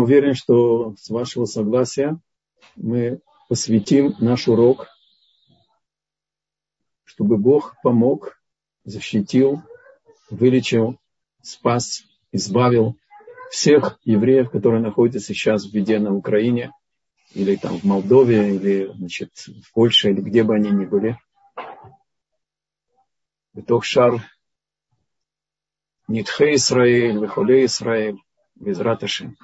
уверен, что с вашего согласия мы посвятим наш урок, чтобы Бог помог, защитил, вылечил, спас, избавил всех евреев, которые находятся сейчас в беде на Украине, или там в Молдове, или значит, в Польше, или где бы они ни были. Бетох шар Нитхе Исраэль, Вехоле Исраэль, Безраташи.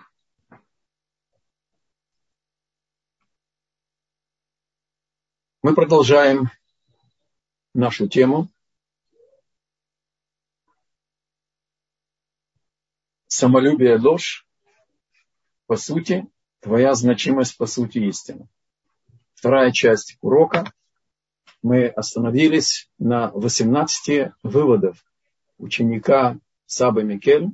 Мы продолжаем нашу тему. Самолюбие, ложь, по сути, твоя значимость, по сути, истина. Вторая часть урока. Мы остановились на 18 выводов ученика Сабы Микель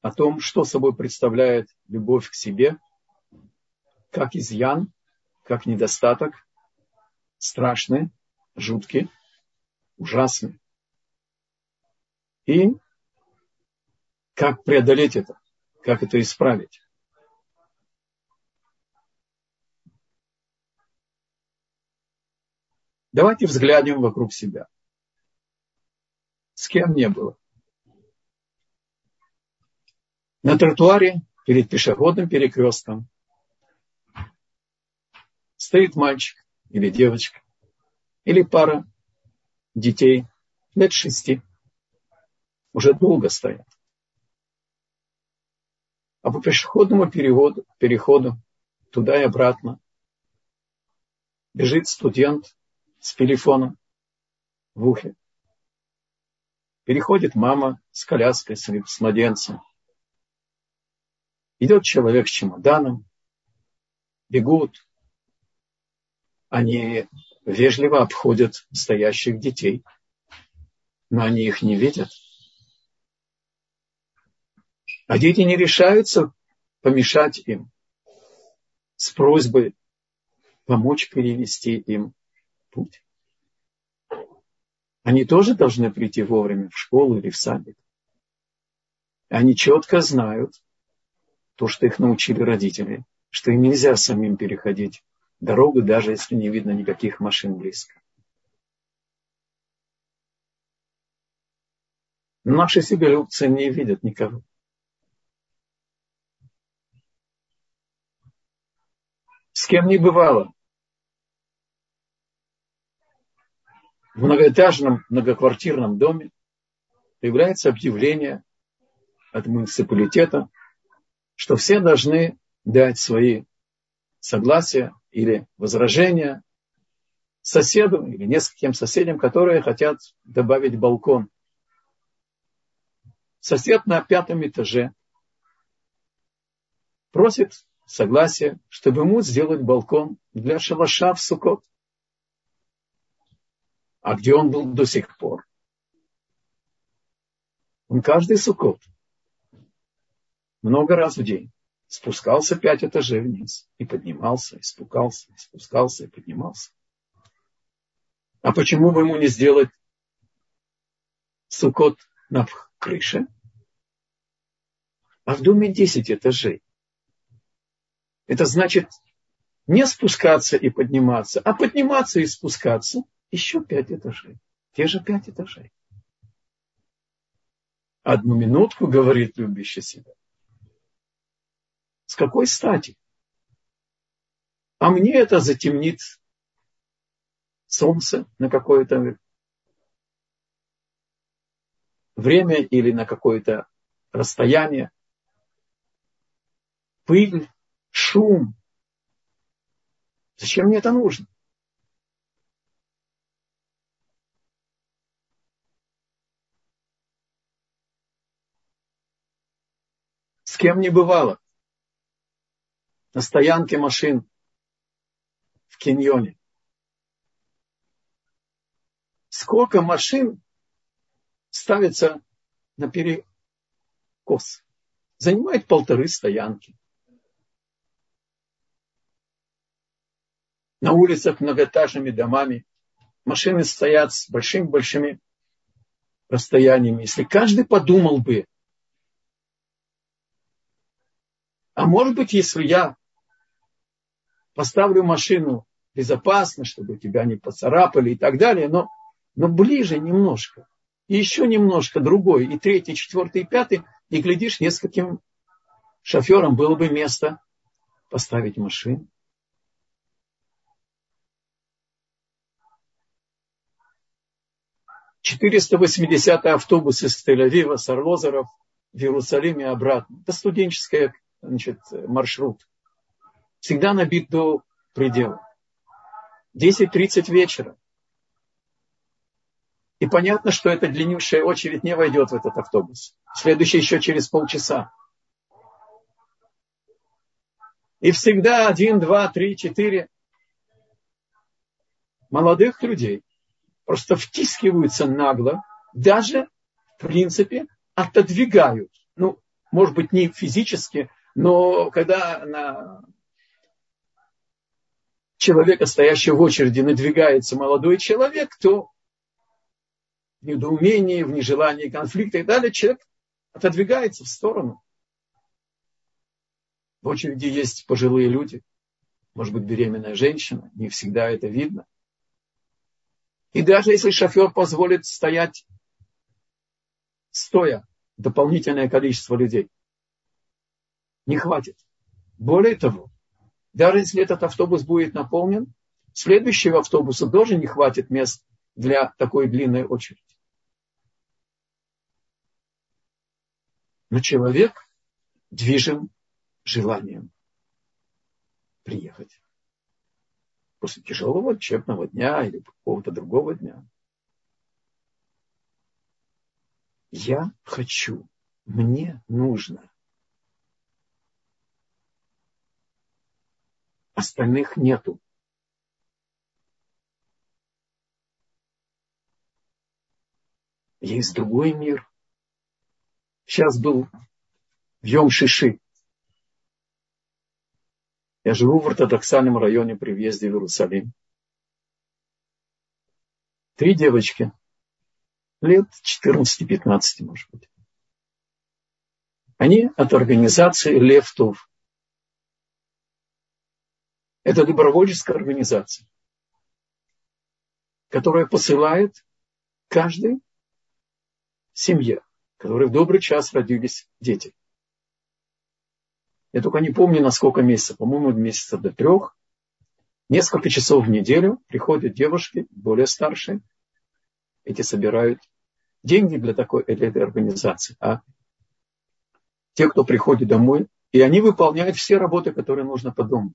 о том, что собой представляет любовь к себе, как изъян, как недостаток, страшный, жуткий, ужасный. И как преодолеть это, как это исправить. Давайте взглянем вокруг себя. С кем не было. На тротуаре перед пешеходным перекрестком стоит мальчик или девочка, или пара детей лет шести. Уже долго стоят. А по пешеходному переходу, переходу туда и обратно бежит студент с телефоном в ухе. Переходит мама с коляской, с младенцем. Идет человек с чемоданом, бегут. Они вежливо обходят стоящих детей, но они их не видят. А дети не решаются помешать им с просьбой помочь перевести им путь. Они тоже должны прийти вовремя в школу или в садик. Они четко знают то, что их научили родители, что им нельзя самим переходить дорогу, даже если не видно никаких машин близко. Наши себелюбцы не видят никого. С кем не бывало. В многоэтажном многоквартирном доме появляется объявление от муниципалитета, что все должны дать свои согласия или возражения соседу или нескольким соседям, которые хотят добавить балкон. Сосед на пятом этаже просит согласия, чтобы ему сделать балкон для шалаша в Сукот. А где он был до сих пор? Он каждый Сукот много раз в день спускался пять этажей вниз и поднимался, и спускался, и спускался, и поднимался. А почему бы ему не сделать сукот на крыше? А в доме 10 этажей. Это значит не спускаться и подниматься, а подниматься и спускаться еще пять этажей. Те же пять этажей. Одну минутку, говорит любящий себя. С какой стати? А мне это затемнит солнце на какое-то время или на какое-то расстояние. Пыль, шум. Зачем мне это нужно? С кем не бывало на стоянке машин в Киньоне. Сколько машин ставится на перекос? Занимает полторы стоянки. На улицах многоэтажными домами машины стоят с большими-большими расстояниями. Если каждый подумал бы А может быть, если я поставлю машину безопасно, чтобы тебя не поцарапали и так далее, но, но ближе немножко. И еще немножко другой, и третий, четвертый, и пятый, и глядишь, нескольким шоферам было бы место поставить машину. Четыреста восьмидесятый автобус из Тель-Авива с Орлозеров в Иерусалиме обратно. Это студенческий значит, маршрут. Всегда набит до предела. 10.30 вечера. И понятно, что эта длиннющая очередь не войдет в этот автобус. Следующий еще через полчаса. И всегда один, два, три, четыре молодых людей просто втискиваются нагло, даже, в принципе, отодвигают. Ну, может быть, не физически, но когда на человека, стоящего в очереди, надвигается молодой человек, то в недоумении, в нежелании конфликта и далее человек отодвигается в сторону. В очереди есть пожилые люди, может быть, беременная женщина, не всегда это видно. И даже если шофер позволит стоять стоя дополнительное количество людей, не хватит. Более того, даже если этот автобус будет наполнен, следующего автобуса тоже не хватит мест для такой длинной очереди. Но человек движим желанием приехать. После тяжелого учебного дня или какого-то другого дня. Я хочу, мне нужно. Остальных нету. Есть другой мир. Сейчас был в Йом-Шиши. Я живу в ортодоксальном районе при въезде в Иерусалим. Три девочки, лет 14-15, может быть. Они от организации Левтов. Это добровольческая организация, которая посылает каждой семье, в которой в добрый час родились дети. Я только не помню, на сколько месяцев, по-моему, месяца до трех. Несколько часов в неделю приходят девушки, более старшие, эти собирают деньги для такой для этой организации. А те, кто приходит домой, и они выполняют все работы, которые нужно по дому.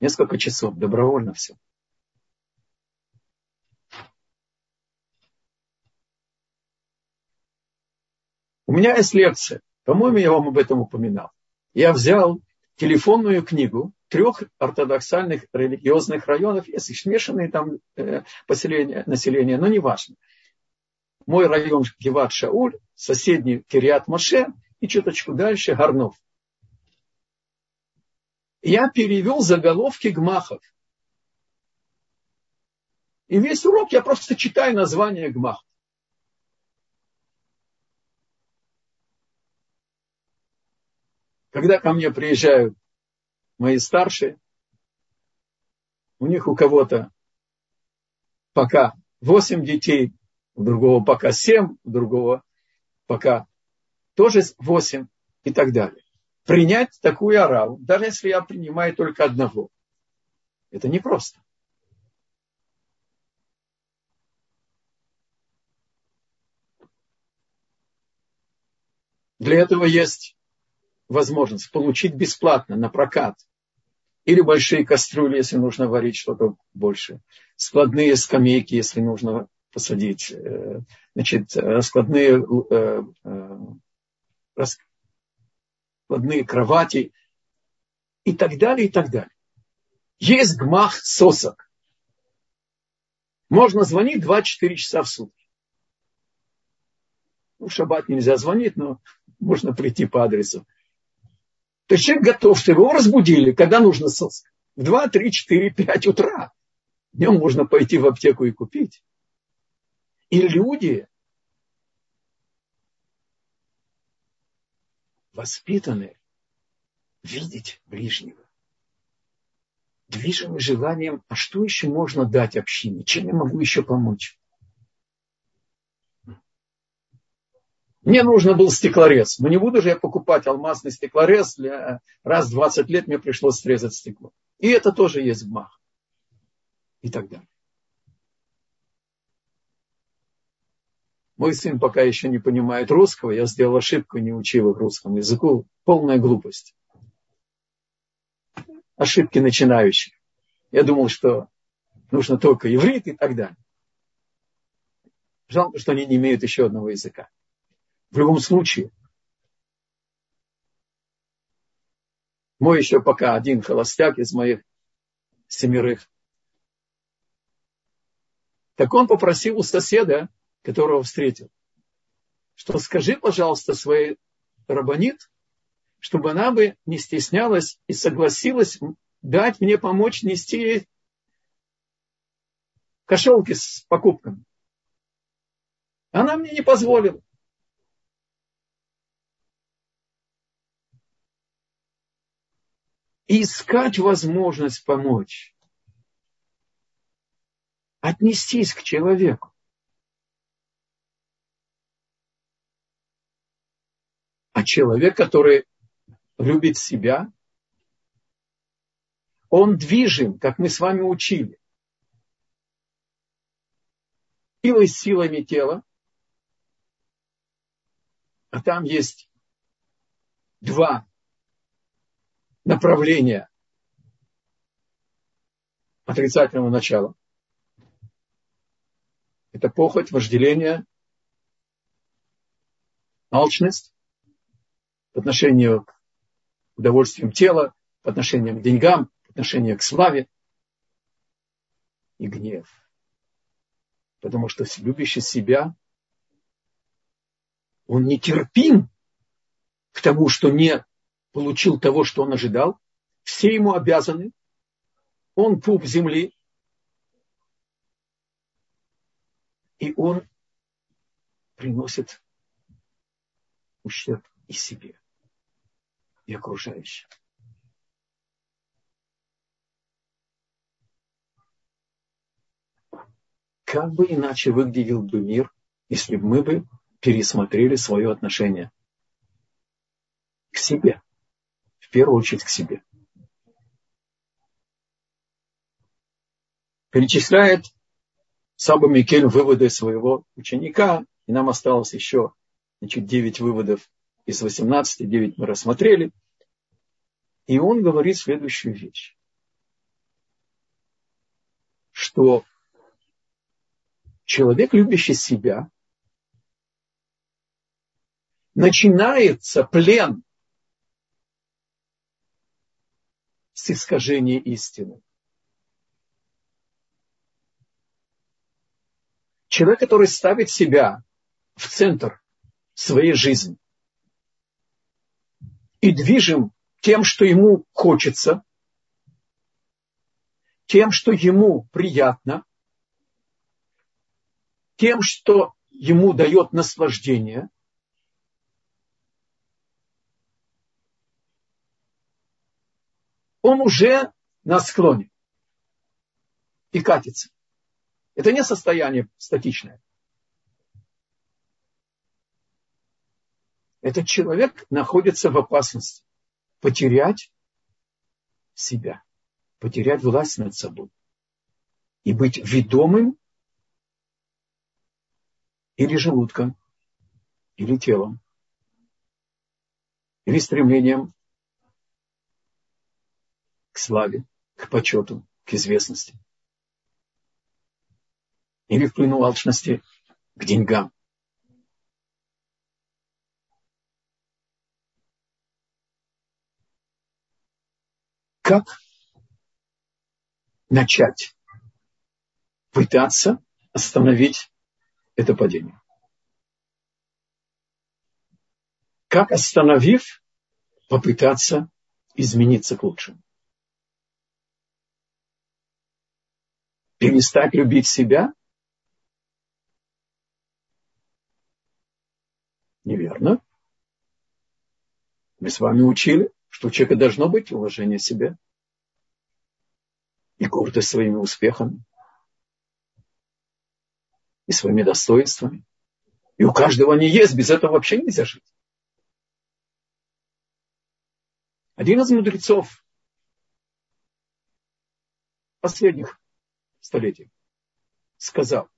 Несколько часов, добровольно все. У меня есть лекция. По-моему, я вам об этом упоминал я взял телефонную книгу трех ортодоксальных религиозных районов, есть смешанные там э, поселения, населения, но не важно. Мой район Геват Шауль, соседний Кириат Моше и чуточку дальше Горнов. Я перевел заголовки гмахов. И весь урок я просто читаю название гмахов. Когда ко мне приезжают мои старшие, у них у кого-то пока 8 детей, у другого пока 7, у другого пока тоже 8 и так далее. Принять такую ораву, даже если я принимаю только одного, это непросто. Для этого есть возможность получить бесплатно на прокат или большие кастрюли, если нужно варить что-то больше, складные скамейки, если нужно посадить, э, значит, складные, складные кровати и так далее, и так далее. Есть гмах сосок. Можно звонить 2-4 часа в сутки. Ну, в шаббат нельзя звонить, но можно прийти по адресу то есть человек готов, что его разбудили, когда нужно соска. В 2, 3, 4, 5 утра. Днем можно пойти в аптеку и купить. И люди воспитаны видеть ближнего. Движимый желанием, а что еще можно дать общине? Чем я могу еще помочь? Мне нужно был стеклорез. Но не буду же я покупать алмазный стеклорез. Для... Раз в 20 лет мне пришлось срезать стекло. И это тоже есть гмах. И так далее. Мой сын пока еще не понимает русского. Я сделал ошибку, не учил их русскому языку. Полная глупость. Ошибки начинающих. Я думал, что нужно только иврит и так далее. Жалко, что они не имеют еще одного языка. В любом случае, мой еще пока один холостяк из моих семерых. Так он попросил у соседа, которого встретил, что скажи, пожалуйста, своей рабонит, чтобы она бы не стеснялась и согласилась дать мне помочь нести кошелки с покупками. Она мне не позволила. искать возможность помочь. Отнестись к человеку. А человек, который любит себя, он движим, как мы с вами учили. Или силами тела, а там есть два направления отрицательного начала. Это похоть, вожделение, алчность по отношению к удовольствиям тела, по отношению к деньгам, по отношению к славе и гнев. Потому что любящий себя, он нетерпим к тому, что не получил того, что он ожидал. Все ему обязаны. Он пуп земли. И он приносит ущерб и себе, и окружающим. Как бы иначе выглядел бы мир, если бы мы бы пересмотрели свое отношение к себе в первую очередь к себе. Перечисляет Саба Микель выводы своего ученика, и нам осталось еще значит, 9 выводов из 18, 9 мы рассмотрели. И он говорит следующую вещь, что человек, любящий себя, начинается плен с искажения истины. Человек, который ставит себя в центр своей жизни и движим тем, что ему хочется, тем, что ему приятно, тем, что ему дает наслаждение, он уже на склоне и катится. Это не состояние статичное. Этот человек находится в опасности потерять себя, потерять власть над собой и быть ведомым или желудком, или телом, или стремлением к славе, к почету, к известности. Или в плену алчности к деньгам. Как начать пытаться остановить это падение? Как остановив, попытаться измениться к лучшему? перестать любить себя? Неверно. Мы с вами учили, что у человека должно быть уважение себе и гордость своими успехами и своими достоинствами. И у каждого они есть, без этого вообще нельзя жить. Один из мудрецов последних столетий сказал,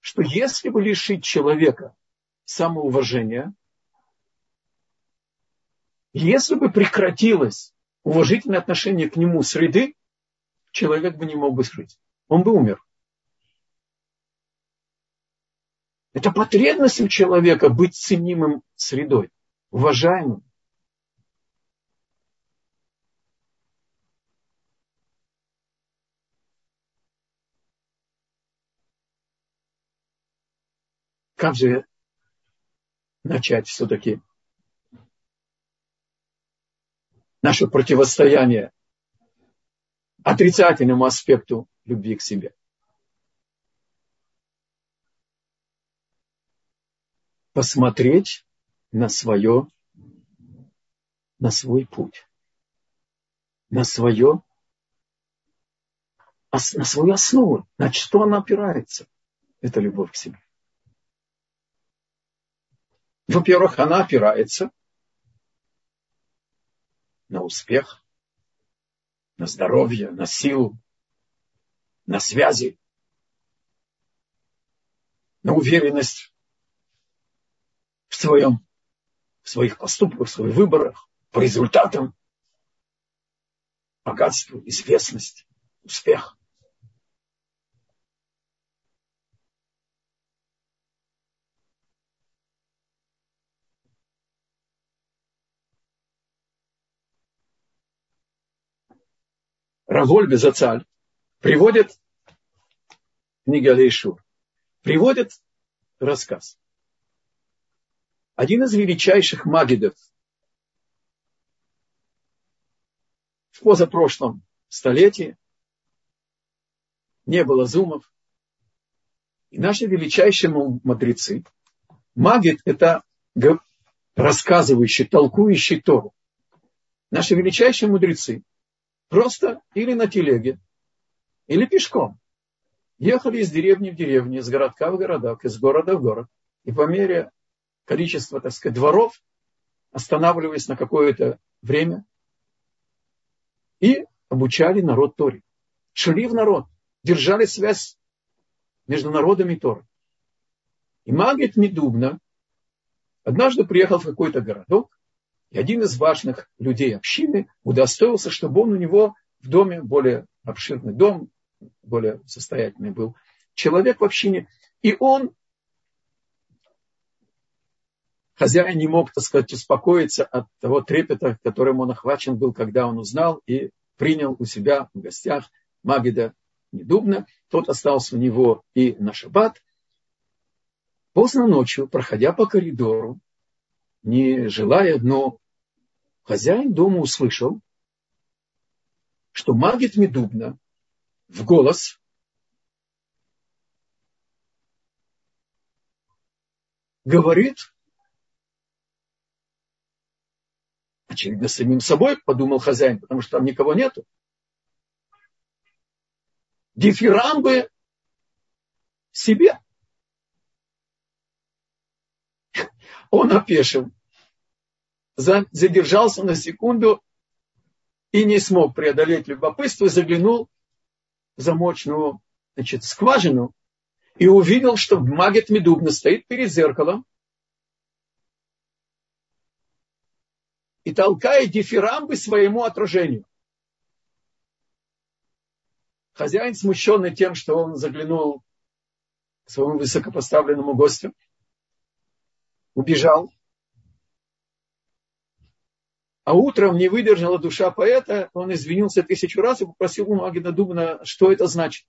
что если бы лишить человека самоуважения, если бы прекратилось уважительное отношение к нему среды, человек бы не мог бы жить. Он бы умер. Это потребность у человека быть ценимым средой, уважаемым. Как же начать все-таки наше противостояние отрицательному аспекту любви к себе? посмотреть на свое, на свой путь, на свое, на свою основу, на что она опирается. Это любовь к себе. Во-первых, она опирается на успех, на здоровье, на силу, на связи, на уверенность в, своем, в своих поступках, в своих выборах, по результатам, богатству, известность, успех. Раволь Безацаль приводит книга Алейшур, приводит рассказ один из величайших магидов в позапрошлом столетии. Не было зумов. И наши величайшие мудрецы. Магид – это рассказывающий, толкующий Тору. Наши величайшие мудрецы просто или на телеге, или пешком ехали из деревни в деревню, из городка в городок, из города в город. И по мере количество, так сказать, дворов, останавливаясь на какое-то время и обучали народ Торе. Шли в народ, держали связь между народами Торы. И Магит Медубна однажды приехал в какой-то городок, и один из важных людей общины удостоился, чтобы он у него в доме, более обширный дом, более состоятельный был человек в общине, и он хозяин не мог, так сказать, успокоиться от того трепета, которым он охвачен был, когда он узнал и принял у себя в гостях Магида Недубна. Тот остался у него и на шаббат. Поздно ночью, проходя по коридору, не желая, но хозяин дома услышал, что Магид Медубна в голос говорит Очевидно, самим собой, подумал хозяин, потому что там никого нету. Дифирамбы себе. Он опешил, задержался на секунду и не смог преодолеть любопытство, заглянул в замочную значит, скважину и увидел, что Магет Медубна стоит перед зеркалом. И толкает дифирамбы своему отражению. Хозяин, смущенный тем, что он заглянул к своему высокопоставленному гостю, убежал. А утром не выдержала душа поэта, он извинился тысячу раз и попросил у Магина Дубна, что это значит.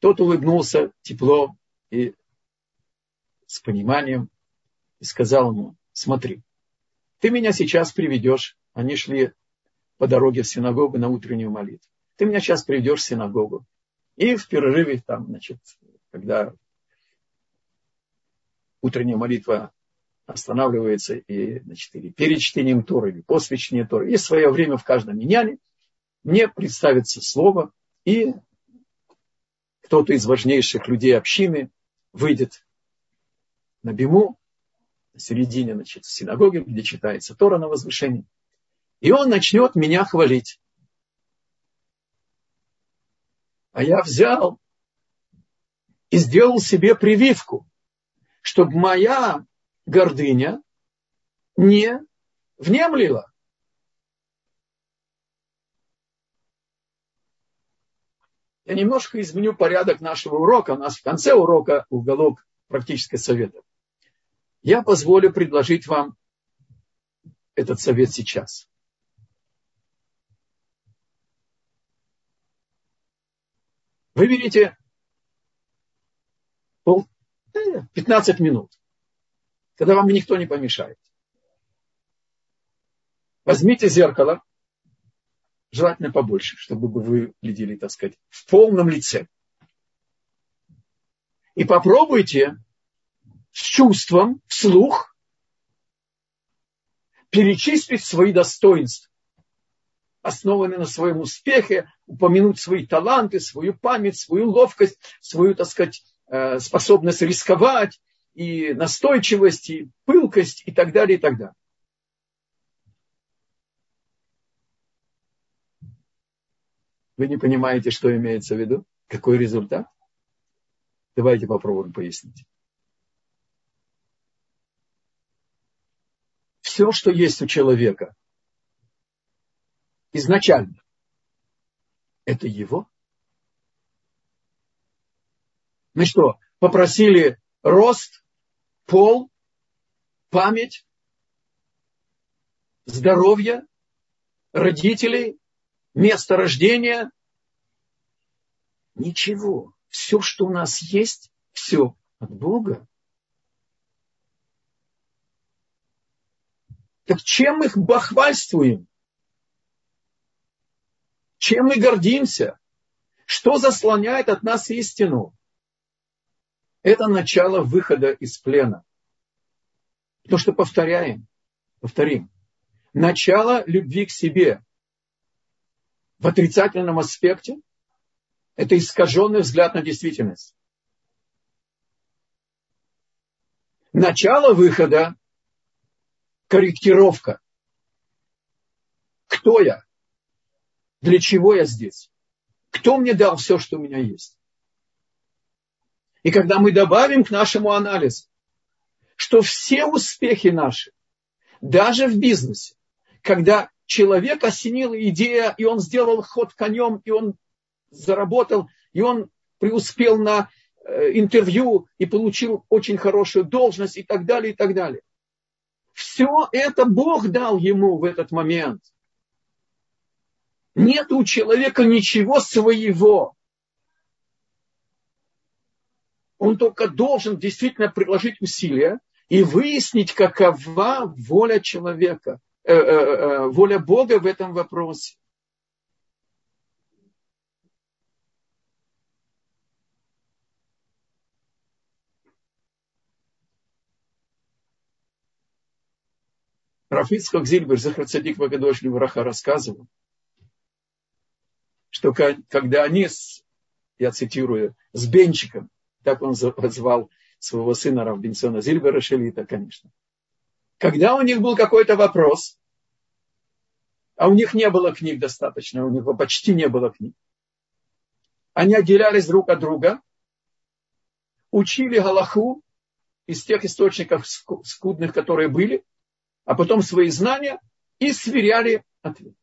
Тот улыбнулся тепло и с пониманием и сказал ему, смотри, ты меня сейчас приведешь. Они шли по дороге в синагогу на утреннюю молитву. Ты меня сейчас приведешь в синагогу. И в перерыве, там, значит, когда утренняя молитва останавливается и, значит, или перед чтением Торы, или после чтения Торы. Есть свое время в каждом миньяне. Мне представится слово, и кто-то из важнейших людей общины выйдет на биму, на середине, значит, синагоги, где читается Тора на возвышении. И он начнет меня хвалить. А я взял и сделал себе прививку, чтобы моя гордыня не внемлила. Я немножко изменю порядок нашего урока. У нас в конце урока уголок практической совета. Я позволю предложить вам этот совет сейчас. Вы видите пол, 15 минут когда вам никто не помешает. Возьмите зеркало, желательно побольше, чтобы вы выглядели, так сказать, в полном лице. И попробуйте с чувством, вслух, перечислить свои достоинства, основанные на своем успехе, упомянуть свои таланты, свою память, свою ловкость, свою, так сказать, способность рисковать, и настойчивость, и пылкость, и так далее, и так далее. Вы не понимаете, что имеется в виду? Какой результат? Давайте попробуем пояснить. Все, что есть у человека, изначально, это его. Мы что, попросили рост, пол, память, здоровье, родителей, место рождения. Ничего. Все, что у нас есть, все от Бога. Так чем мы их бахвальствуем? Чем мы гордимся? Что заслоняет от нас истину? Это начало выхода из плена. То, что повторяем, повторим. Начало любви к себе в отрицательном аспекте – это искаженный взгляд на действительность. Начало выхода – корректировка. Кто я? Для чего я здесь? Кто мне дал все, что у меня есть? И когда мы добавим к нашему анализу, что все успехи наши, даже в бизнесе, когда человек осенила идея, и он сделал ход конем, и он заработал, и он преуспел на э, интервью и получил очень хорошую должность и так далее, и так далее. Все это Бог дал ему в этот момент. Нет у человека ничего своего он только должен действительно приложить усилия и выяснить, какова воля человека, э, э, э, воля Бога в этом вопросе. Рафицкак Зильбер, Захарцадик Вагадош Левраха рассказывал, что когда они, я цитирую, с Бенчиком так он звал своего сына Равбинсона Зильбера Шелита, конечно. Когда у них был какой-то вопрос, а у них не было книг достаточно, у них почти не было книг, они отделялись друг от друга, учили Галаху из тех источников скудных, которые были, а потом свои знания и сверяли ответ.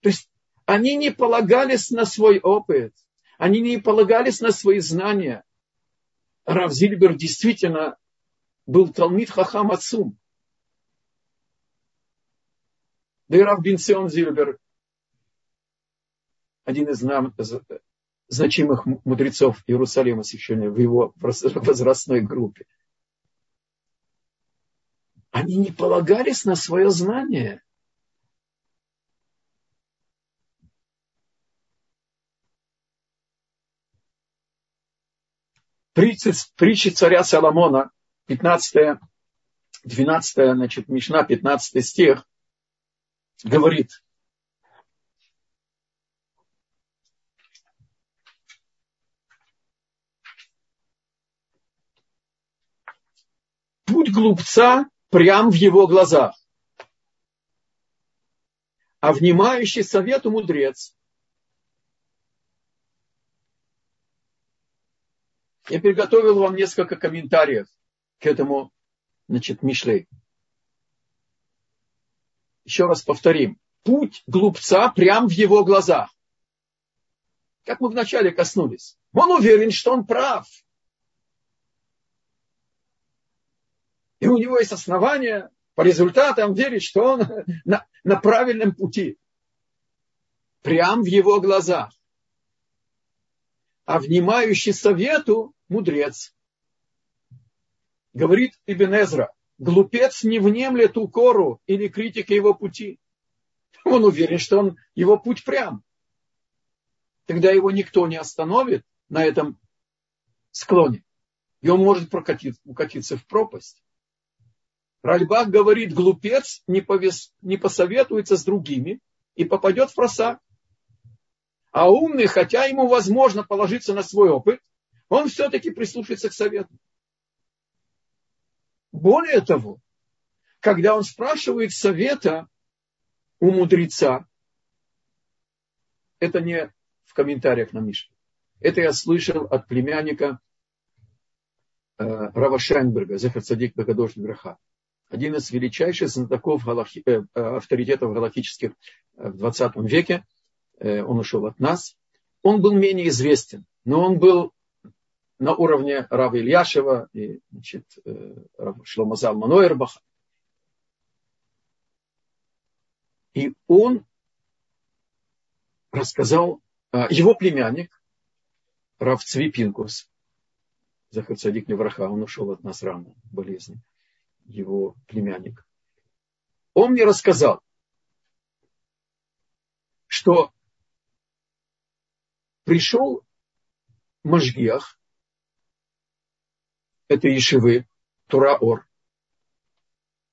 То есть они не полагались на свой опыт – они не полагались на свои знания. Рав Зильбер действительно был Талмит Хахам Ацум. Да и Рав Бенцион Зильбер, один из нам, значимых мудрецов Иерусалима священного в его возрастной группе. Они не полагались на свое знание. 30 притчи царя Соломона 15 12 значит, Мишна, 15 стих, говорит, путь глупца прям в его глазах, а внимающий совету мудрец. Я приготовил вам несколько комментариев к этому, значит, Мишлей. Еще раз повторим. Путь глупца прям в его глазах. Как мы вначале коснулись. Он уверен, что он прав. И у него есть основания по результатам верить, что он на, на правильном пути. Прям в его глазах. А внимающий совету мудрец. Говорит Ибн Эзра, глупец не внемлет укору или критике его пути. Он уверен, что он, его путь прям. Тогда его никто не остановит на этом склоне. И он может прокатиться, укатиться в пропасть. Ральбах говорит, глупец не, повес, не посоветуется с другими и попадет в просак. А умный, хотя ему возможно положиться на свой опыт, он все-таки прислушается к совету. Более того, когда он спрашивает совета у мудреца, это не в комментариях на Мишне. Это я слышал от племянника э, Рава Шайнберга, Зехар Цадик Бекадош Граха один из величайших знатоков галахи, э авторитетов галактических э, в 20 веке. Э, он ушел от нас. Он был менее известен, но он был на уровне Рава Ильяшева и значит, э, Шломазал Манойербаха. И он рассказал, его племянник, Рав Цвипинкус, Захар Цадик Левраха, он ушел от нас рано, болезни его племянник, он мне рассказал, что пришел Можгиах, это Ешивы, Тураор,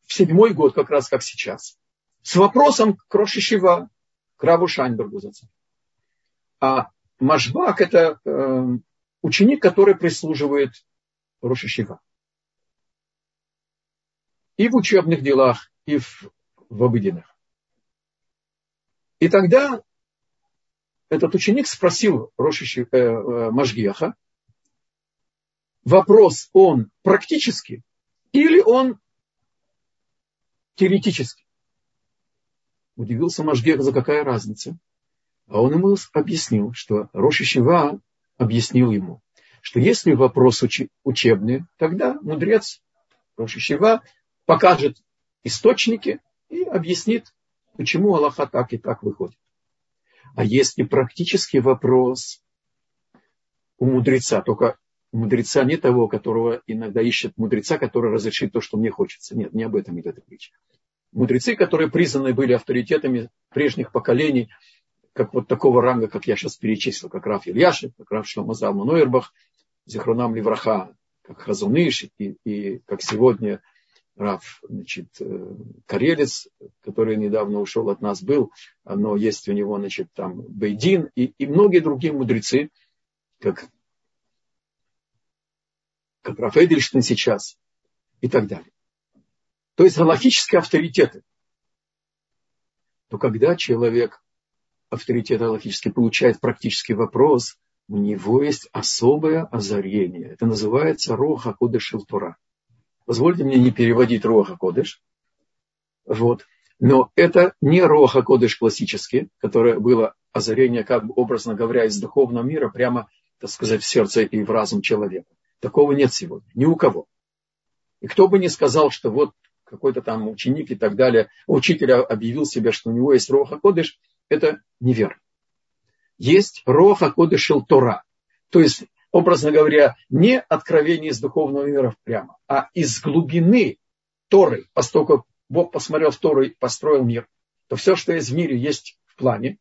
в седьмой год, как раз как сейчас, с вопросом к Рошишева, к Раву Шайнбергу. А Машбак – это э, ученик, который прислуживает Рошишева и в учебных делах, и в, в обыденных. И тогда этот ученик спросил Роши, э, э, Машгиаха, вопрос он практически или он теоретически? Удивился Машгиах, за какая разница? А он ему объяснил, что Роши Шива объяснил ему, что если вопрос учебный, тогда мудрец Роши Шива покажет источники и объяснит, почему Аллаха так и так выходит. А если практический вопрос у мудреца, только мудреца не того, которого иногда ищет мудреца, который разрешит то, что мне хочется. Нет, не об этом идет речь. Мудрецы, которые признаны были авторитетами прежних поколений, как вот такого ранга, как я сейчас перечислил, как Раф Ильяшев, как Раф Шломазал Мануэрбах, Зихронам Левраха, как Хазуныш и, и как сегодня Раф, значит, э, Карелец, который недавно ушел от нас, был, но есть у него, значит, там Бейдин и, и многие другие мудрецы, как, как Раф Эдельштейн сейчас и так далее. То есть галактические авторитеты. То когда человек авторитет галактический получает практический вопрос, у него есть особое озарение. Это называется Роха Кудешил Тура. Позвольте мне не переводить Роха Кодыш. Вот. Но это не Роха Кодыш классический, которое было озарение, как бы образно говоря, из духовного мира прямо, так сказать, в сердце и в разум человека. Такого нет сегодня. Ни у кого. И кто бы ни сказал, что вот какой-то там ученик и так далее, учитель объявил себя, что у него есть Роха Кодыш, это неверно. Есть Роха Кодыш Тора. То есть образно говоря, не откровение из духовного мира прямо, а из глубины Торы, поскольку Бог посмотрел в Тору и построил мир, то все, что есть в мире, есть в плане.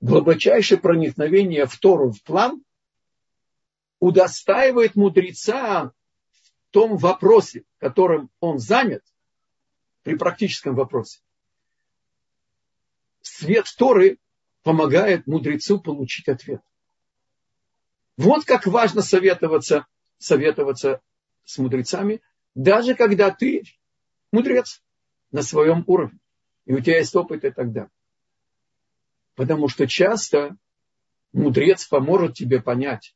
Глубочайшее проникновение в Тору, в план, удостаивает мудреца том вопросе, которым он занят, при практическом вопросе, свет Торы помогает мудрецу получить ответ. Вот как важно советоваться, советоваться с мудрецами, даже когда ты мудрец на своем уровне, и у тебя есть опыт и так далее. Потому что часто мудрец поможет тебе понять,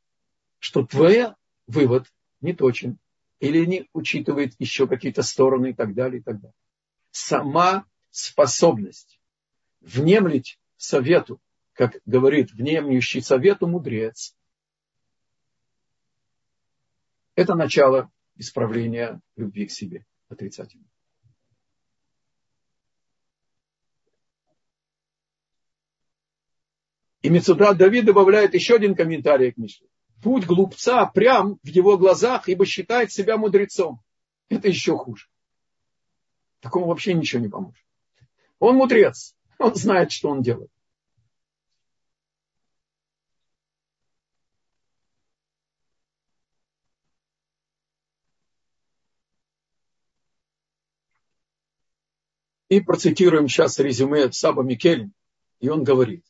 что твой вывод не точен, или не учитывает еще какие-то стороны и так далее, и так далее. Сама способность внемлить совету, как говорит внемлющий совету мудрец, это начало исправления любви к себе отрицательно. И Мецудра Давид добавляет еще один комментарий к Мишле. Путь глупца прям в его глазах, ибо считает себя мудрецом. Это еще хуже. Такому вообще ничего не поможет. Он мудрец. Он знает, что он делает. И процитируем сейчас резюме Саба Микель. И он говорит.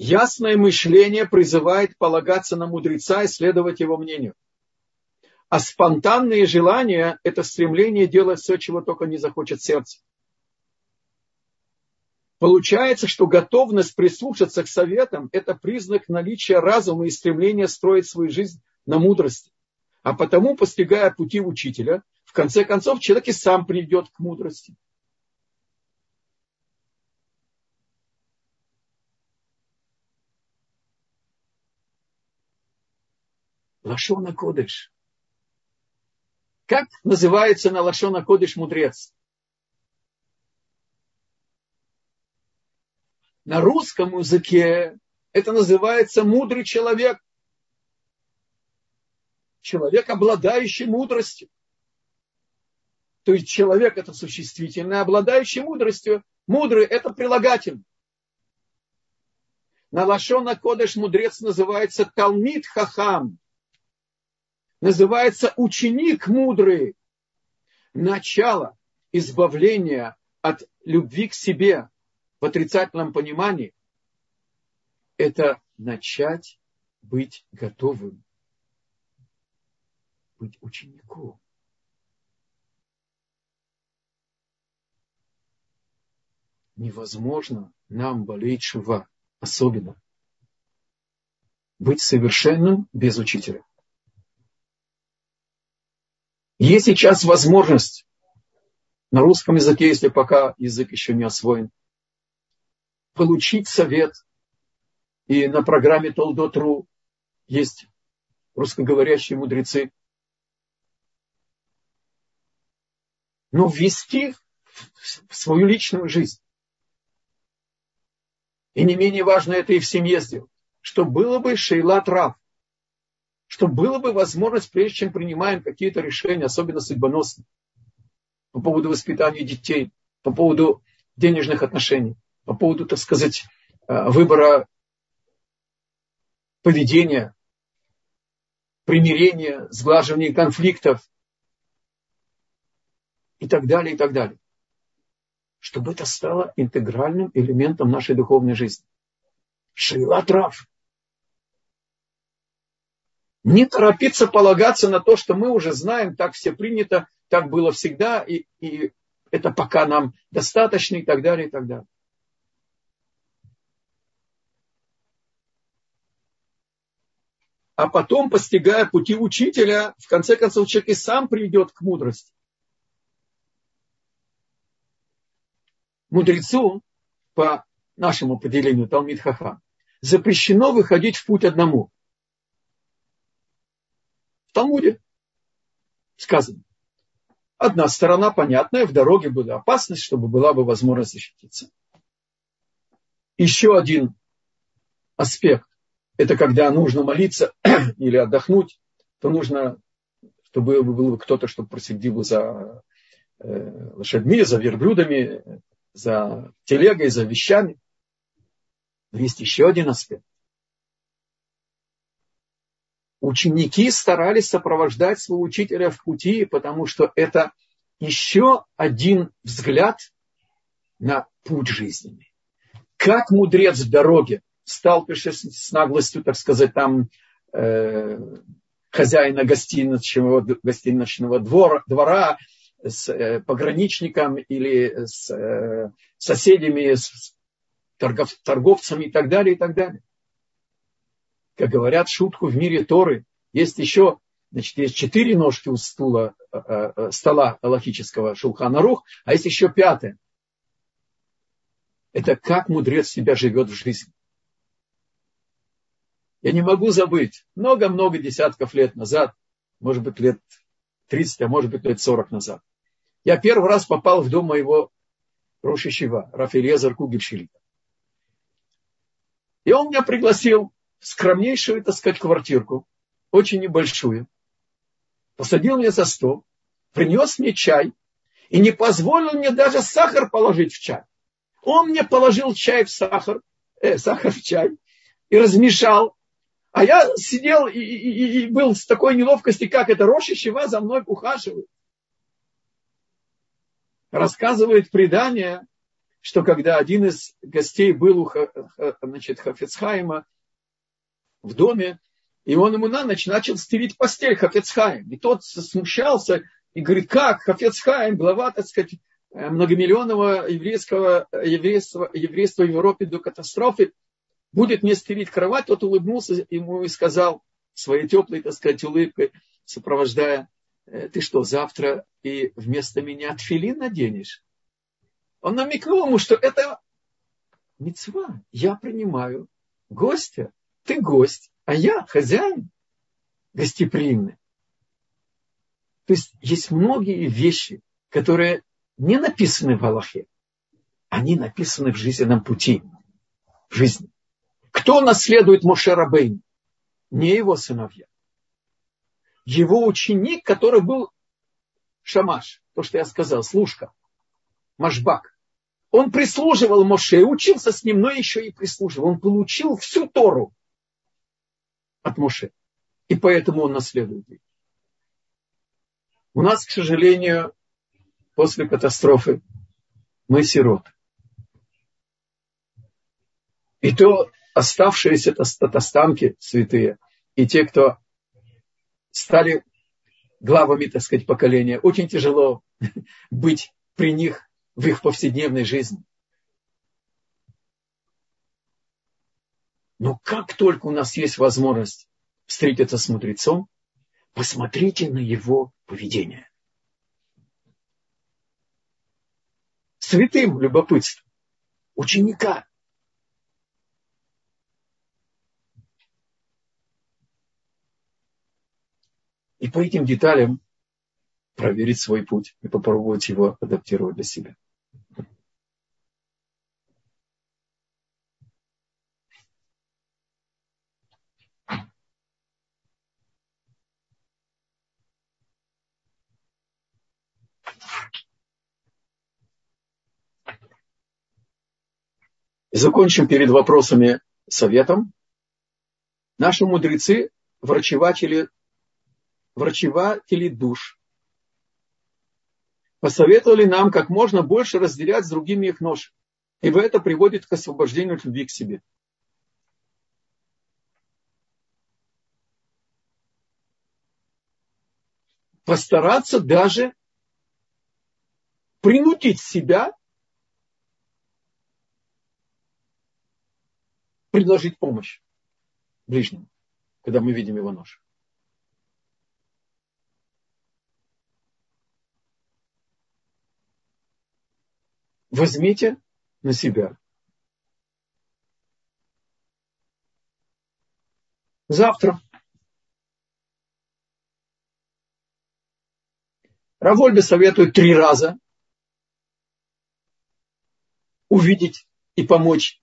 Ясное мышление призывает полагаться на мудреца и следовать его мнению. А спонтанные желания – это стремление делать все, чего только не захочет сердце. Получается, что готовность прислушаться к советам – это признак наличия разума и стремления строить свою жизнь на мудрости. А потому, постигая пути учителя, в конце концов человек и сам придет к мудрости. Лашона Кодыш. Как называется на Лашона Кодыш мудрец? На русском языке это называется мудрый человек. Человек, обладающий мудростью. То есть человек это существительное, обладающий мудростью. Мудрый это прилагательный. На Лашона Кодыш мудрец называется Талмит Хахам называется ученик мудрый. Начало избавления от любви к себе в отрицательном понимании – это начать быть готовым, быть учеником. Невозможно нам болеть шува, особенно быть совершенным без учителя. Есть сейчас возможность на русском языке, если пока язык еще не освоен, получить совет. И на программе Толдотру есть русскоговорящие мудрецы. Но ввести в свою личную жизнь. И не менее важно это и в семье сделать. Что было бы шейла трав чтобы было бы возможность, прежде чем принимаем какие-то решения, особенно судьбоносные, по поводу воспитания детей, по поводу денежных отношений, по поводу, так сказать, э, выбора поведения, примирения, сглаживания конфликтов и так далее, и так далее. Чтобы это стало интегральным элементом нашей духовной жизни. Шейла трав не торопиться полагаться на то, что мы уже знаем, так все принято, так было всегда, и, и это пока нам достаточно, и так далее, и так далее. А потом, постигая пути учителя, в конце концов, человек и сам придет к мудрости. Мудрецу, по нашему определению Талмит Хаха, запрещено выходить в путь одному – в Талмуде сказано. Одна сторона понятная, в дороге была опасность, чтобы была бы возможность защититься. Еще один аспект, это когда нужно молиться или отдохнуть, то нужно, чтобы был бы кто-то, чтобы проследил за э, лошадьми, за верблюдами, за телегой, за вещами. Но есть еще один аспект. Ученики старались сопровождать своего учителя в пути, потому что это еще один взгляд на путь жизненный. Как мудрец в дороге, сталкиваешься с наглостью, так сказать, там э, хозяина гостиничного, гостиничного двора, двора, с э, пограничником или с э, соседями, с торгов, торговцами и так далее, и так далее. Как говорят шутку в мире Торы, есть еще, значит, есть четыре ножки у стула, э, э, стола аллахического Шулхана Рух, а есть еще пятая. Это как мудрец себя живет в жизни. Я не могу забыть, много-много десятков лет назад, может быть, лет 30, а может быть, лет 40 назад. Я первый раз попал в дом моего Рошищева, Рафаэлезар Кугельшилита. И он меня пригласил скромнейшую, так сказать, квартирку, очень небольшую. Посадил меня за стол, принес мне чай и не позволил мне даже сахар положить в чай. Он мне положил чай в сахар, э, сахар в чай и размешал. А я сидел и, и, и был с такой неловкости, как это Рошищева за мной ухаживает рассказывает предание, что когда один из гостей был у значит, Хафецхайма в доме, и он ему на ночь начал стелить постель Хафецхайм. И тот смущался и говорит, как Хафецхайм, глава, так сказать, многомиллионного еврейского, еврейства, еврейства в Европе до катастрофы, будет мне стелить кровать. Тот улыбнулся ему и сказал своей теплой, так сказать, улыбкой, сопровождая Э, ты что, завтра и вместо меня тфилин наденешь? Он намекнул ему, что это мецва. Я принимаю гостя. Ты гость, а я хозяин гостеприимный. То есть есть многие вещи, которые не написаны в Аллахе. Они написаны в жизненном пути, в жизни. Кто наследует Моше Рабейн? Не его сыновья его ученик, который был Шамаш, то, что я сказал, служка, Машбак. Он прислуживал Моше, учился с ним, но еще и прислуживал. Он получил всю Тору от Моше. И поэтому он наследует У нас, к сожалению, после катастрофы мы сироты. И то оставшиеся татастанки святые, и те, кто стали главами, так сказать, поколения. Очень тяжело быть при них в их повседневной жизни. Но как только у нас есть возможность встретиться с мудрецом, посмотрите на его поведение. Святым любопытством ученика И по этим деталям проверить свой путь и попробовать его адаптировать для себя. Закончим перед вопросами советом. Наши мудрецы, врачеватели врачеватели душ посоветовали нам как можно больше разделять с другими их нож, ибо это приводит к освобождению от любви к себе. Постараться даже принудить себя предложить помощь ближнему, когда мы видим его нож. возьмите на себя. Завтра. Равольбе советует три раза увидеть и помочь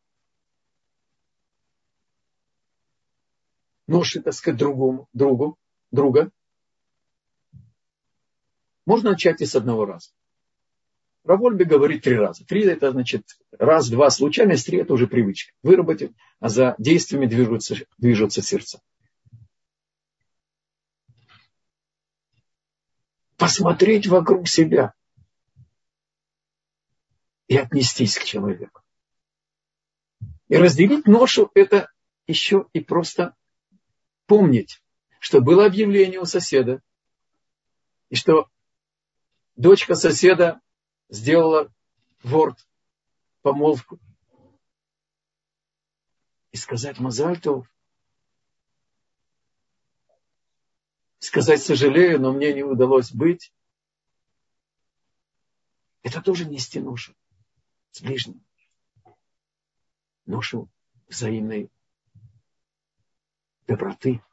ноши, так сказать, другому, другу, друга. Можно начать и с одного раза. Равольбе говорит три раза. Три – это значит раз, два случайность, три – это уже привычка. Выработать, а за действиями движутся, движутся сердца. Посмотреть вокруг себя и отнестись к человеку. И разделить ношу – это еще и просто помнить, что было объявление у соседа, и что дочка соседа сделала ворд, помолвку. И сказать Мазальтов, сказать сожалею, но мне не удалось быть, это тоже нести ношу с ближним. Ношу взаимной доброты,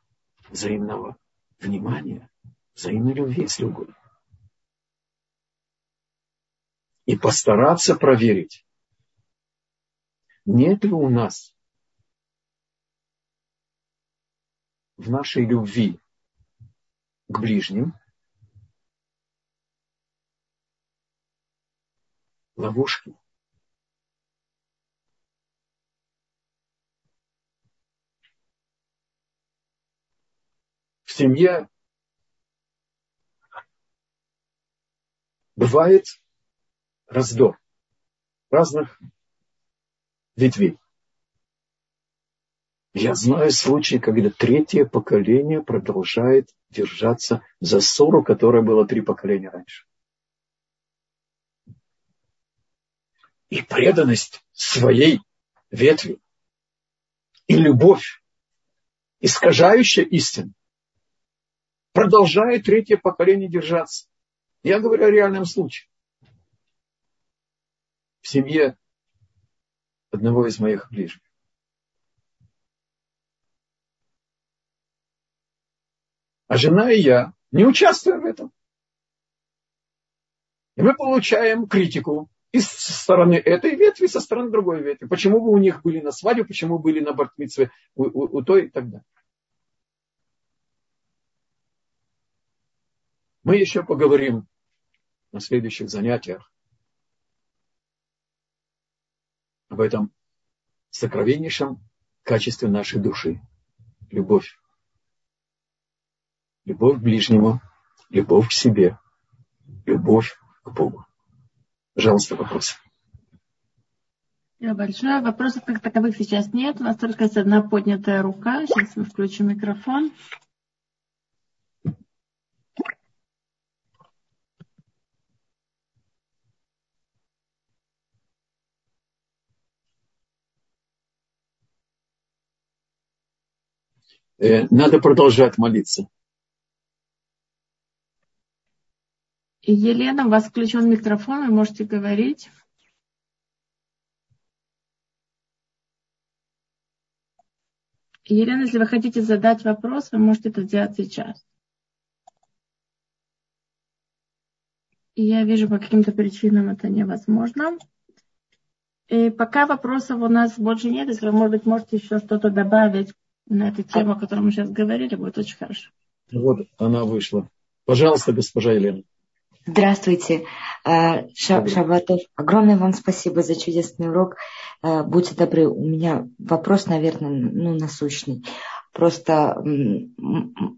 взаимного внимания, взаимной любви с любовью. И постараться проверить, нет ли у нас в нашей любви к ближним ловушки, семье бывает раздор разных ветвей. Я знаю случаи, когда третье поколение продолжает держаться за ссору, которая была три поколения раньше. И преданность своей ветви, и любовь, искажающая истину, продолжает третье поколение держаться. Я говорю о реальном случае. В семье одного из моих ближних. А жена и я не участвуем в этом. И мы получаем критику и со стороны этой ветви, и со стороны другой ветви. Почему вы у них были на свадьбе, почему были на бортмитве у, у, у той и так далее. Мы еще поговорим на следующих занятиях об этом сокровеннейшем качестве нашей души. Любовь. Любовь к ближнему, любовь к себе, любовь к Богу. Пожалуйста, вопросы. Большое. Вопросов как таковых сейчас нет. У нас только одна поднятая рука. Сейчас мы включим микрофон. Надо продолжать молиться. Елена, у вас включен микрофон, вы можете говорить. Елена, если вы хотите задать вопрос, вы можете это сделать сейчас. Я вижу, по каким-то причинам это невозможно. И пока вопросов у нас больше нет, если вы, может быть, можете еще что-то добавить на эту тему, о которой мы сейчас говорили, будет очень хорошо. Вот она вышла. Пожалуйста, госпожа Елена. Здравствуйте, э, Шабатов. Огромное вам спасибо за чудесный урок. Э, будьте добры, у меня вопрос, наверное, ну, насущный. Просто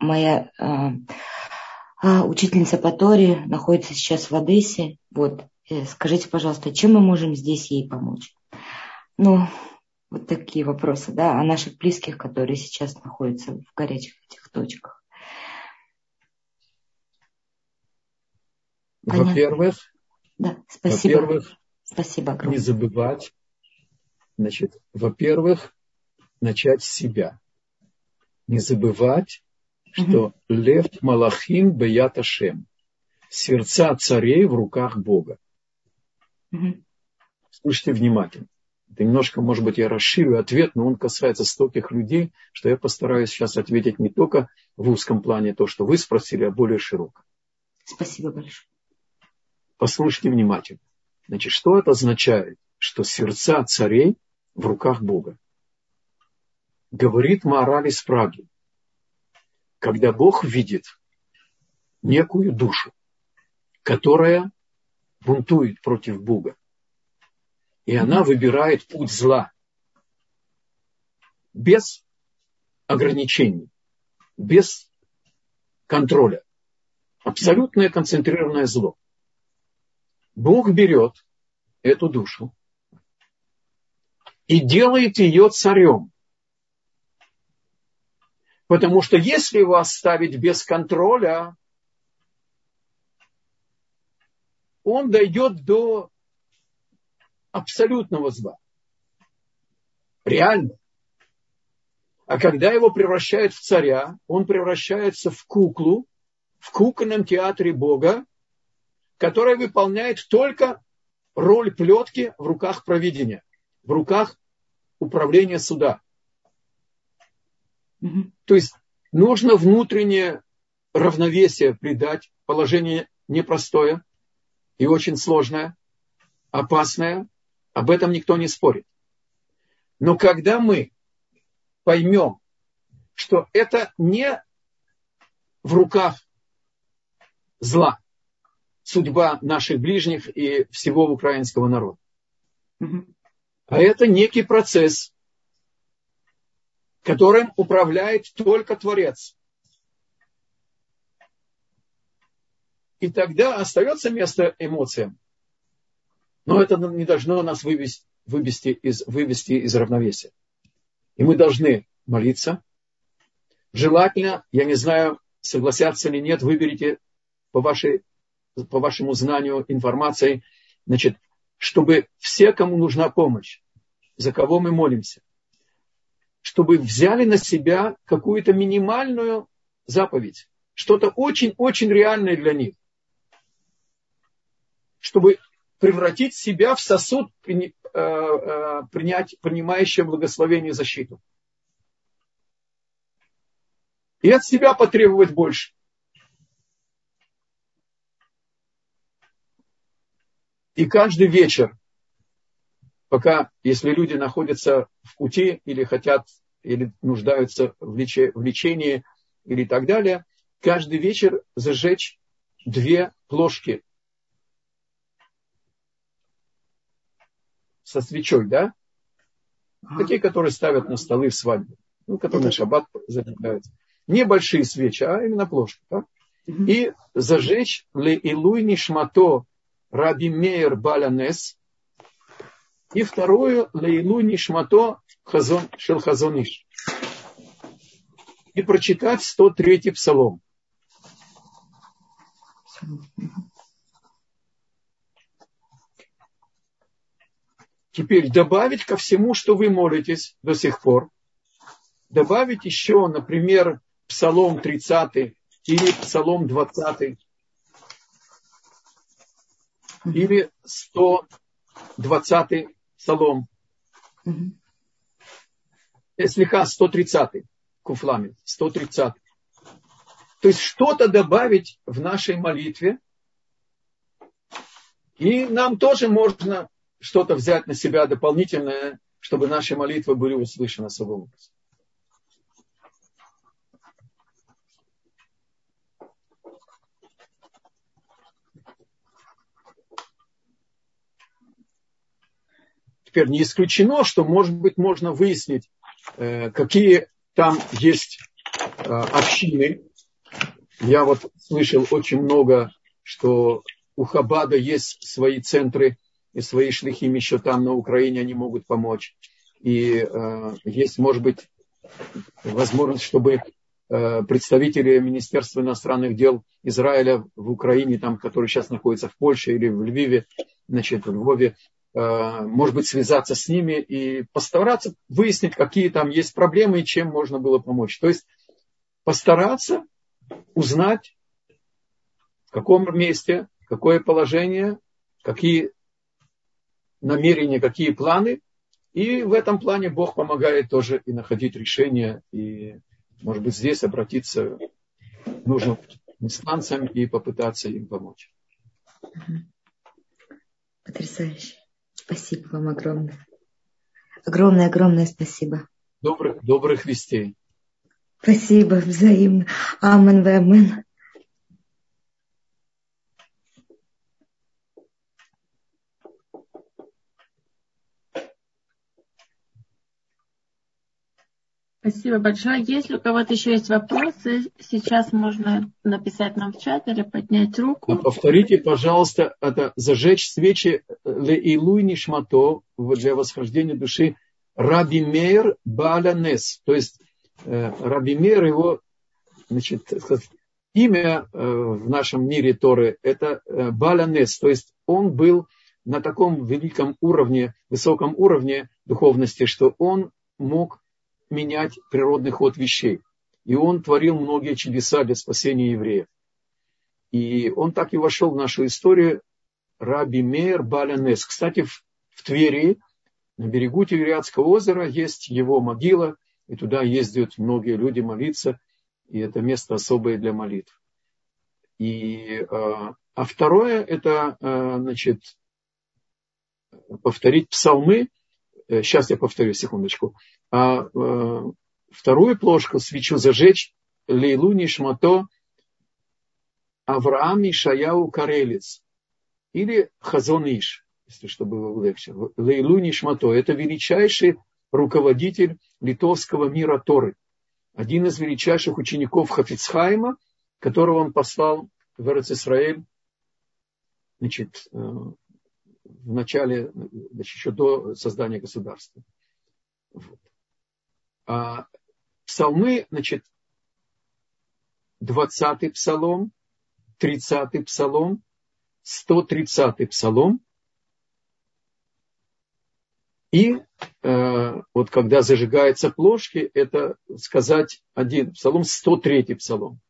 моя э, учительница по Торе находится сейчас в Одессе. Вот, скажите, пожалуйста, чем мы можем здесь ей помочь? Ну, вот такие вопросы, да, о наших близких, которые сейчас находятся в горячих этих точках. Во-первых, да, спасибо. Во-первых, спасибо огромное. не забывать, значит, во-первых, начать с себя. Не забывать, что угу. лев малахим беят ашем. Сердца царей в руках Бога. Угу. Слушайте внимательно. Это немножко, может быть, я расширю ответ, но он касается стольких людей, что я постараюсь сейчас ответить не только в узком плане то, что вы спросили, а более широко. Спасибо большое. Послушайте внимательно. Значит, что это означает? Что сердца царей в руках Бога. Говорит Маораль из Праги. Когда Бог видит некую душу, которая бунтует против Бога, и она выбирает путь зла без ограничений, без контроля. Абсолютное концентрированное зло. Бог берет эту душу и делает ее царем. Потому что если его оставить без контроля, он дойдет до абсолютного зла. Реально. А когда его превращают в царя, он превращается в куклу, в кукольном театре Бога, которая выполняет только роль плетки в руках провидения, в руках управления суда. Mm-hmm. То есть нужно внутреннее равновесие придать, положение непростое и очень сложное, опасное, об этом никто не спорит. Но когда мы поймем, что это не в руках зла, судьба наших ближних и всего украинского народа. А это некий процесс, которым управляет только Творец. И тогда остается место эмоциям. Но это не должно нас вывести, вывести, из, вывести из равновесия. И мы должны молиться. Желательно, я не знаю, согласятся или нет, выберите по, вашей, по вашему знанию информации, значит, чтобы все, кому нужна помощь, за кого мы молимся, чтобы взяли на себя какую-то минимальную заповедь, что-то очень-очень реальное для них, чтобы превратить себя в сосуд, э, э, принять, принимающий благословение и защиту. И от себя потребовать больше. И каждый вечер, пока, если люди находятся в пути или хотят, или нуждаются в, лече, в лечении или так далее, каждый вечер зажечь две плошки со свечой, да? Такие, которые ставят на столы в свадьбе. Ну, которые на шаббат зажигаются. Не большие свечи, а именно плошки. Да? И зажечь ле илуй нишмато Раби Мейер Балянес. И вторую Лейлу Нишмато Хазон, Шелхазониш. И прочитать 103-й псалом. Теперь добавить ко всему, что вы молитесь до сих пор, добавить еще, например, Псалом 30 или Псалом 20, или 120 Псалом. Слегка 130 куфлами, 130. То есть что-то добавить в нашей молитве. И нам тоже можно что-то взять на себя дополнительное, чтобы наши молитвы были услышаны особым образом. Теперь не исключено, что, может быть, можно выяснить, э, какие там есть э, общины. Я вот слышал очень много, что у Хабада есть свои центры и свои шлихим еще там на Украине они могут помочь. И э, есть, может быть, возможность, чтобы представители Министерства иностранных дел Израиля в Украине, там, который сейчас находится в Польше или в Львиве, значит, в Львове, Э, может быть, связаться с ними и постараться выяснить, какие там есть проблемы и чем можно было помочь. То есть постараться узнать, в каком месте, какое положение, какие намерения, какие планы. И в этом плане Бог помогает тоже и находить решения, и, может быть, здесь обратиться к нужным инстанциям и попытаться им помочь. Потрясающе. Спасибо вам огромное. Огромное-огромное спасибо. Добрых, добрых вестей. Спасибо, взаимно. Амен, амен. Спасибо большое. Если у кого-то еще есть вопросы, сейчас можно написать нам в чат или поднять руку. А повторите, пожалуйста, это зажечь свечи ле илуй нишмато для восхождения души Раби Мейр Балянес. То есть э, Раби Мейр, его значит, имя э, в нашем мире Торы, это э, Балянес. То есть он был на таком великом уровне, высоком уровне духовности, что он мог менять природный ход вещей. И он творил многие чудеса для спасения евреев. И он так и вошел в нашу историю Раби Мейер Балянес. Кстати, в, в Твери, на берегу Тивериадского озера, есть его могила, и туда ездят многие люди молиться, и это место особое для молитв. И, а, а второе, это, а, значит, повторить псалмы, сейчас э, я повторю, секундочку, а э, вторую плошку, свечу зажечь, Лейлу Нишмато Авраам Ишаяу Карелец или Хазон Иш, если чтобы было легче. Лейлу Нишмато – это величайший руководитель литовского мира Торы, один из величайших учеников Хафицхайма, которого он послал в Эрцисраэль значит, э, в начале, значит, еще до создания государства. Вот. А, псалмы, значит, 20-й псалом, 30-й псалом, 130-й псалом. И э, вот когда зажигаются плошки, это сказать один псалом, 103-й псалом.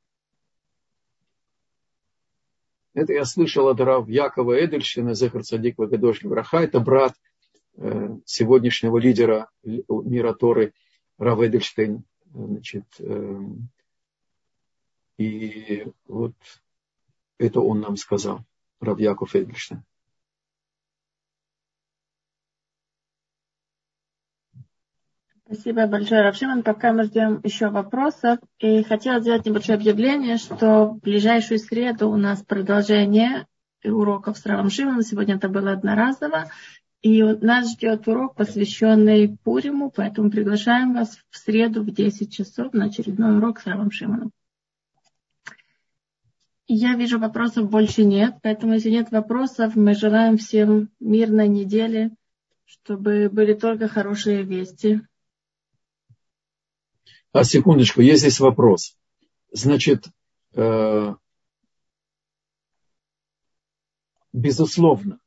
Это я слышал от Рав Якова Эдельщина, Зехар Садик Вагадош Браха, это брат э, сегодняшнего лидера мира Торы Рав Эдельштейн. Значит, э, и вот это он нам сказал, Рав Яков Эдельштейн. Спасибо большое, Равшиман. Пока мы ждем еще вопросов. И хотела сделать небольшое объявление, что в ближайшую среду у нас продолжение уроков с Равом. Сегодня это было одноразово. И нас ждет урок, посвященный Пуриму, поэтому приглашаем вас в среду в 10 часов на очередной урок с Равом Шиманом. Я вижу, вопросов больше нет, поэтому если нет вопросов, мы желаем всем мирной недели, чтобы были только хорошие вести. А секундочку, есть здесь вопрос. Значит, э, безусловно,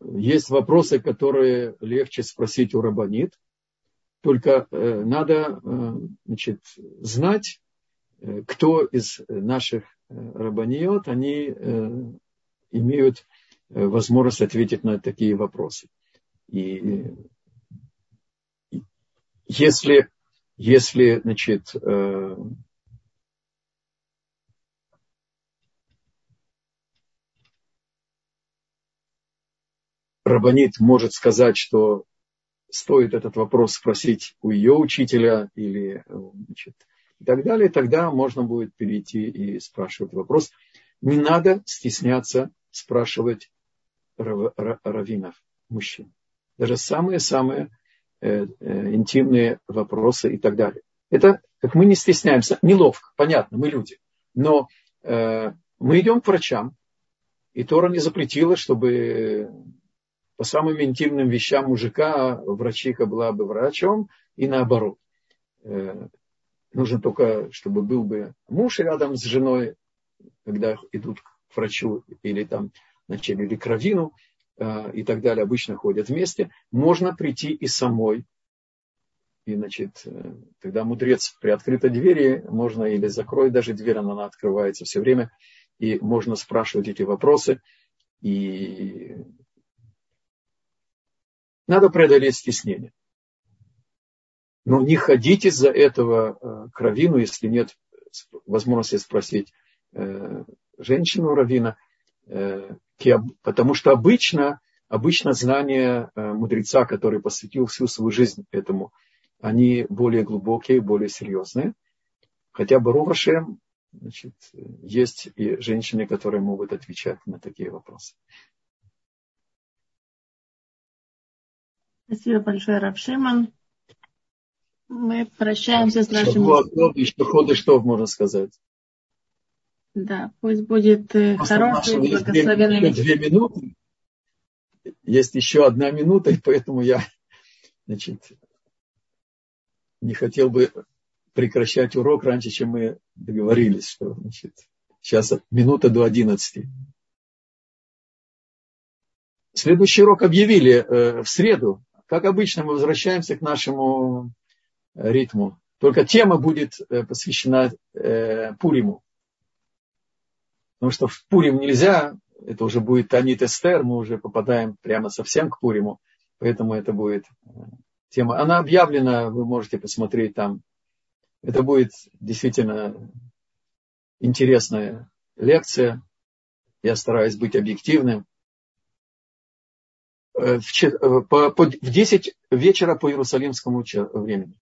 есть вопросы, которые легче спросить у рабонит, только э, надо э, значит, знать, э, кто из наших э, рабониот, они э, имеют э, возможность ответить на такие вопросы. И если, если значит, э, Рабанит может сказать, что стоит этот вопрос спросить у ее учителя или значит, и так далее, тогда можно будет перейти и спрашивать вопрос. Не надо стесняться спрашивать раввинов, мужчин. Даже самые-самые интимные вопросы и так далее. Это, как мы не стесняемся, неловко, понятно, мы люди. Но э, мы идем к врачам, и Тора не запретила, чтобы по самым интимным вещам мужика врачиха была бы врачом и наоборот. Э, нужно только, чтобы был бы муж рядом с женой, когда идут к врачу или там значит, или к раввину э, и так далее, обычно ходят вместе. Можно прийти и самой. И, значит, э, тогда мудрец при открытой двери, можно или закроет даже дверь, она открывается все время, и можно спрашивать эти вопросы. И надо преодолеть стеснение. Но не ходите за этого э, к раввину, если нет возможности спросить э, женщину раввина, э, потому что обычно, обычно знания мудреца, который посвятил всю свою жизнь этому, они более глубокие, более серьезные. Хотя бы Рувашем, значит, есть и женщины, которые могут отвечать на такие вопросы. Спасибо большое, Равшиман. Мы прощаемся с нашими... Еще ходыштов, можно сказать. Да, пусть будет э, хороший, благословенный месяц. Две минуты. Есть еще одна минута, и поэтому я значит, не хотел бы прекращать урок раньше, чем мы договорились, что значит, сейчас минута до одиннадцати. Следующий урок объявили э, в среду. Как обычно, мы возвращаемся к нашему э, ритму. Только тема будет э, посвящена э, Пуриму. Потому что в Пурим нельзя, это уже будет Танит Эстер, мы уже попадаем прямо совсем к Пуриму. Поэтому это будет э, тема. Она объявлена, вы можете посмотреть там. Это будет действительно интересная лекция. Я стараюсь быть объективным. Э, в 10 вечера по иерусалимскому времени.